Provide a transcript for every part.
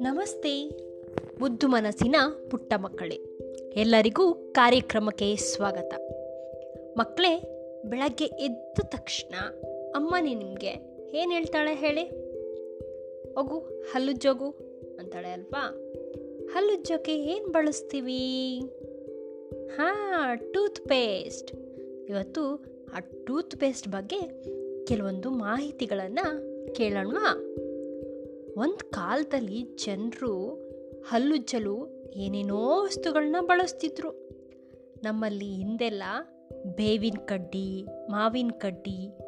ನಮಸ್ತೆ, ಮುದ್ದು ಮನಸ್ಸಿನ ಪುಟ್ಟ ಮಕ್ಕಳೇ. ಎಲ್ಲರಿಗೂ ಕಾರ್ಯಕ್ರಮಕ್ಕೆ ಸ್ವಾಗತ. ಮಕ್ಕಳೇ, ಬೆಳಗ್ಗೆ ಎದ್ದ ತಕ್ಷಣ ಅಮ್ಮ ನಿಮಗೆ ಏನು ಹೇಳ್ತಾಳೆ ಹೇಳಿ? ಹೋಗು ಹಲ್ಲುಜ್ಜೋಗು ಅಂತಾಳೆ ಅಲ್ವಾ? ಹಲ್ಲುಜ್ಜೋಕೆ ಏನು ಬಳಸ್ತೀವಿ? ಹಾಂ ಟೂತ್ ಪೇಸ್ಟ್ ಇವತ್ತು ಆ ಟೂತ್ ಪೇಸ್ಟ್ ಬಗ್ಗೆ ಕೆಲವೊಂದು ಮಾಹಿತಿಗಳನ್ನು ಕೇಳೋಣ. ಒಂದು ಕಾಲದಲ್ಲಿ ಜನರು ಹಲ್ಲುಜ್ಜಲು ಏನೇನೋ ವಸ್ತುಗಳನ್ನ ಬಳಸ್ತಿದ್ರು. ನಮ್ಮಲ್ಲಿ ಹಿಂದೆಲ್ಲ ಬೇವಿನ ಕಡ್ಡಿ, ಮಾವಿನ ಕಡ್ಡಿ,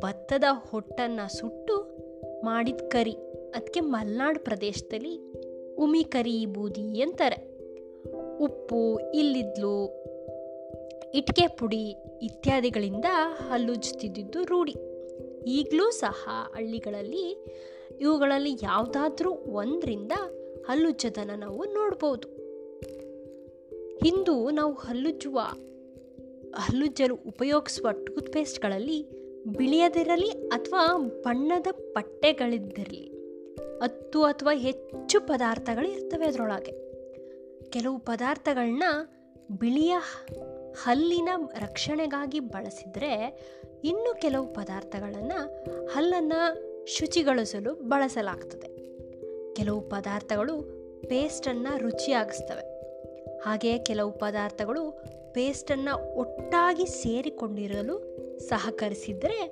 ಭತ್ತದ ಹೊಟ್ಟನ್ನು ಸುಟ್ಟು ಮಾಡಿದ ಕರಿ. ಅದಕ್ಕೆ ಮಲೆನಾಡು ಪ್ರದೇಶದಲ್ಲಿ ಉಮಿ ಕರಿ ಬೂದಿ ಅಂತಾರೆ. ಉಪ್ಪು, ಇಲ್ಲಿದ್ಲು ಇಟ್ಕೆ ಪುಡಿ ಇತ್ಯಾದಿಗಳಿಂದ ಹಲ್ಲುಜ್ತಿದ್ದು ರೂಢಿ. ಈಗಲೂ ಸಹ ಹಳ್ಳಿಗಳಲ್ಲಿ ಇವುಗಳಲ್ಲಿ ಯಾವುದಾದ್ರೂ ಒಂದರಿಂದ ಹಲ್ಲುಜ್ಜೋದನ್ನು ನಾವು ನೋಡ್ಬೋದು. ಇಂದು ನಾವು ಹಲ್ಲುಜ್ಜುವ, ಹಲ್ಲುಜ್ಜಲು ಉಪಯೋಗಿಸುವ ಟೂತ್ಪೇಸ್ಟ್ಗಳಲ್ಲಿ ಬಿಳಿಯದಿರಲಿ ಅಥವಾ ಬಣ್ಣದ ಪಟ್ಟೆಗಳಿದ್ದಿರಲಿ, ಹತ್ತು ಅಥವಾ ಹೆಚ್ಚು ಪದಾರ್ಥಗಳು ಇರ್ತವೆ ಅದರೊಳಗೆ. ಕೆಲವು ಪದಾರ್ಥಗಳನ್ನ ಬಿಳಿಯ ಹಲ್ಲಿನ ರಕ್ಷಣೆಗಾಗಿ ಬಳಸಿದರೆ ಇನ್ನು ಕೆಲವು ಪದಾರ್ಥಗಳನ್ನು ಹಲ್ಲನ್ನು ಶುಚಿಗೊಳಿಸಲು ಬಳಸಲಾಗ್ತದೆ. ಕೆಲವು ಪದಾರ್ಥಗಳು ಪೇಸ್ಟನ್ನು ರುಚಿಯಾಗಿಸ್ತವೆ. ಹಾಗೆಯೇ ಕೆಲವು ಪದಾರ್ಥಗಳು ಪೇಸ್ಟನ್ನು ಒಟ್ಟಾಗಿ ಸೇರಿಕೊಂಡಿರಲು ಸಹಕರಿಸಿದರೆ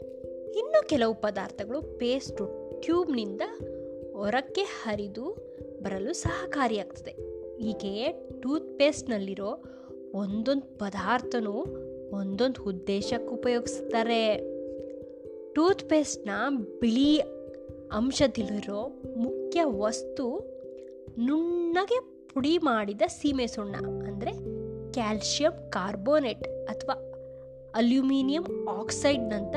ಇನ್ನು ಕೆಲವು ಪದಾರ್ಥಗಳು ಪೇಸ್ಟು ಟ್ಯೂಬ್ನಿಂದ ಹೊರಕ್ಕೆ ಹರಿದು ಬರಲು ಸಹಕಾರಿಯಾಗ್ತದೆ. ಹೀಗೆ ಟೂತ್ ಪೇಸ್ಟ್ನಲ್ಲಿರೋ ಒಂದೊಂದು ಪದಾರ್ಥನೂ ಒಂದೊಂದು ಉದ್ದೇಶಕ್ಕೆ ಉಪಯೋಗಿಸ್ತಾರೆ. ಟೂತ್ ಪೇಸ್ಟ್ನ ಬಿಳಿ ಅಂಶದಲ್ಲಿರೋ ಮುಖ್ಯ ವಸ್ತು ನುಣ್ಣಗೆ ಪುಡಿ ಮಾಡಿದ ಸೀಮೆ ಸುಣ್ಣ, ಅಂದರೆ ಕ್ಯಾಲ್ಶಿಯಂ ಕಾರ್ಬೋನೇಟ್ ಅಥವಾ ಅಲ್ಯೂಮಿನಿಯಂ ಆಕ್ಸೈಡ್ನಂಥ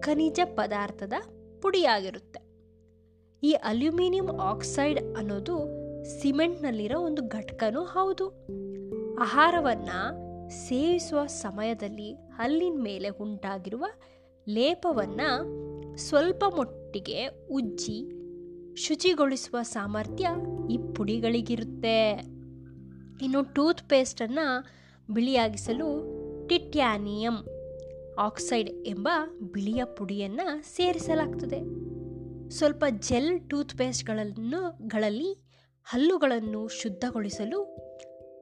ಖನಿಜ ಪದಾರ್ಥದ ಪುಡಿಯಾಗಿರುತ್ತೆ. ಈ ಅಲ್ಯೂಮಿನಿಯಂ ಆಕ್ಸೈಡ್ ಅನ್ನೋದು ಸಿಮೆಂಟ್ನಲ್ಲಿರೋ ಒಂದು ಘಟಕನೂ ಹೌದು. ಆಹಾರವನ್ನು ಸೇವಿಸುವ ಸಮಯದಲ್ಲಿ ಹಲ್ಲಿನ ಮೇಲೆ ಉಂಟಾಗಿರುವ ಲೇಪವನ್ನು ಸ್ವಲ್ಪ ಮಟ್ಟಿಗೆ ಉಜ್ಜಿ ಶುಚಿಗೊಳಿಸುವ ಸಾಮರ್ಥ್ಯ ಈ ಪುಡಿಗಳಿಗಿರುತ್ತೆ. ಇನ್ನು ಟೂತ್ ಪೇಸ್ಟನ್ನು ಬಿಳಿಯಾಗಿಸಲು ಟಿಟ್ಯಾನಿಯಂ ಆಕ್ಸೈಡ್ ಎಂಬ ಬಿಳಿಯ ಪುಡಿಯನ್ನು ಸೇರಿಸಲಾಗ್ತದೆ. ಸ್ವಲ್ಪ ಜೆಲ್ ಟೂತ್ ಪೇಸ್ಟ್ಗಳನ್ನು ಗಳಲ್ಲಿ ಹಲ್ಲುಗಳನ್ನು ಶುದ್ಧಗೊಳಿಸಲು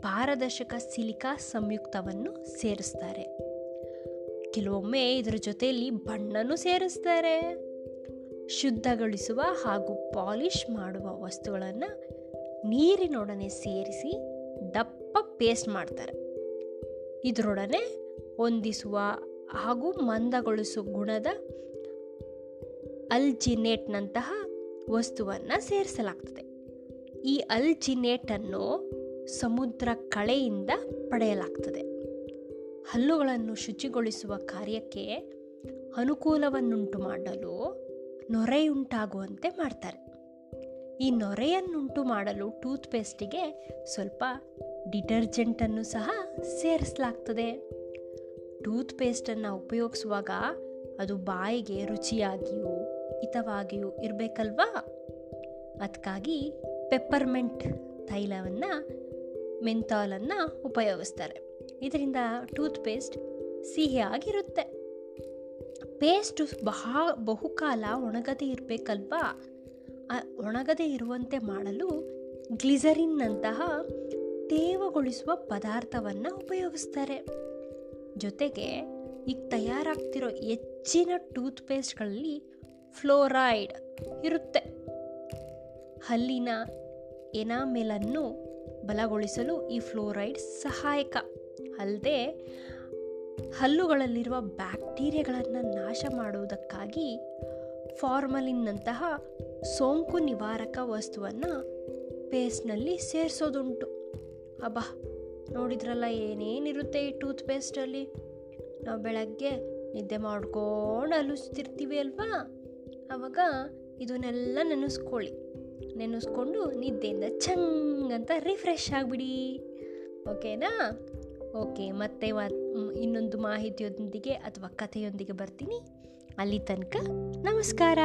ಪಾರದರ್ಶಕ ಸಿಲಿಕಾ ಸಂಯುಕ್ತವನ್ನು ಸೇರಿಸ್ತಾರೆ. ಕೆಲವೊಮ್ಮೆ ಇದರ ಜೊತೆಯಲ್ಲಿ ಬಣ್ಣನೂ ಸೇರಿಸ್ತಾರೆ. ಶುದ್ಧಗೊಳಿಸುವ ಹಾಗೂ ಪಾಲಿಷ್ ಮಾಡುವ ವಸ್ತುಗಳನ್ನು ನೀರಿನೊಡನೆ ಸೇರಿಸಿ ದಪ್ಪ ಪೇಸ್ಟ್ ಮಾಡ್ತಾರೆ. ಇದರೊಡನೆ ಹೊಂದಿಸುವ ಹಾಗೂ ಮಂದಗೊಳಿಸುವ ಗುಣದ ಅಲ್ಜಿನೇಟ್ನಂತಹ ವಸ್ತುವನ್ನು ಸೇರಿಸಲಾಗ್ತದೆ. ಈ ಅಲ್ಜಿನೇಟನ್ನು ಸಮುದ್ರ ಕಳೆಯಿಂದ ಪಡೆಯಲಾಗ್ತದೆ. ಹಲ್ಲುಗಳನ್ನು ಶುಚಿಗೊಳಿಸುವ ಕಾರ್ಯಕ್ಕೆ ಅನುಕೂಲವನ್ನುಂಟು ಮಾಡಲು ನೊರೆಯುಂಟಾಗುವಂತೆ ಮಾಡ್ತಾರೆ. ಈ ನೊರೆಯನ್ನುಂಟು ಮಾಡಲು ಟೂತ್ ಪೇಸ್ಟಿಗೆ ಸ್ವಲ್ಪ ಡಿಟರ್ಜೆಂಟನ್ನು ಸಹ ಸೇರಿಸಲಾಗ್ತದೆ. ಟೂತ್ ಪೇಸ್ಟನ್ನು ಉಪಯೋಗಿಸುವಾಗ ಅದು ಬಾಯಿಗೆ ರುಚಿಯಾಗಿಯೂ ಹಿತವಾಗಿಯೂ ಇರಬೇಕಲ್ವಾ? ಅದಕ್ಕಾಗಿ ಪೆಪ್ಪರ್ಮೆಂಟ್ ತೈಲವನ್ನು ಮೆಂತಾಲನ್ನು ಉಪಯೋಗಿಸ್ತಾರೆ. ಇದರಿಂದ ಟೂತ್ ಪೇಸ್ಟ್ ಸಿಹಿಯಾಗಿರುತ್ತೆ ಪೇಸ್ಟ್ ಬಹಾ ಬಹುಕಾಲ ಒಣಗದೇ ಇರಬೇಕಲ್ವಾ? ಒಣಗದೇ ಇರುವಂತೆ ಮಾಡಲು ಗ್ಲಿಸರಿನ್ನಂತಹ ತೇವಗೊಳಿಸುವ ಪದಾರ್ಥವನ್ನು ಉಪಯೋಗಿಸ್ತಾರೆ. ಜೊತೆಗೆ ಈಗ ತಯಾರಾಗ್ತಿರೋ ಹೆಚ್ಚಿನ ಟೂತ್ ಪೇಸ್ಟ್ಗಳಲ್ಲಿ ಫ್ಲೋರೈಡ್ ಇರುತ್ತೆ. ಹಲ್ಲಿನ ಎನಾಮೆಲನ್ನು ಬಲಗೊಳಿಸಲು ಈ ಫ್ಲೋರೈಡ್ ಸಹಾಯಕ. ಅಲ್ಲದೆ, ಹಲ್ಲುಗಳಲ್ಲಿರುವ ಬ್ಯಾಕ್ಟೀರಿಯಾಗಳನ್ನು ನಾಶ ಮಾಡುವುದಕ್ಕಾಗಿ ಫಾರ್ಮಲಿನ್ನಂತಹ ಸೋಂಕು ನಿವಾರಕ ವಸ್ತುವನ್ನು ಪೇಸ್ಟ್ನಲ್ಲಿ ಸೇರಿಸೋದುಂಟು. ಅಬ್ಬಾ ನೋಡಿದ್ರಲ್ಲ ಏನೇನಿರುತ್ತೆ ಈ ಟೂತ್ ಪೇಸ್ಟಲ್ಲಿ ನಾವು ಬೆಳಗ್ಗೆ ನಿದ್ದೆ ಮಾಡ್ಕೊಂಡು ಅಲಿಸ್ತಿರ್ತೀವಿ ಅಲ್ವಾ? ಆವಾಗ ಇದನ್ನೆಲ್ಲ ನೆನೆಸ್ಕೊಳ್ಳಿ. ನೆನೆಸ್ಕೊಂಡು ನಿದ್ದೆಯಿಂದ ಚಂಗ್ ಅಂತ ರಿಫ್ರೆಶ್ ಆಗಿಬಿಡಿ. ಓಕೆನಾ ಓಕೆ ಮತ್ತೆ ಇನ್ನೊಂದು ಮಾಹಿತಿಯೊಂದಿಗೆ ಅಥವಾ ಕಥೆಯೊಂದಿಗೆ ಬರ್ತೀನಿ. ಅಲ್ಲಿ ತನಕ ನಮಸ್ಕಾರ.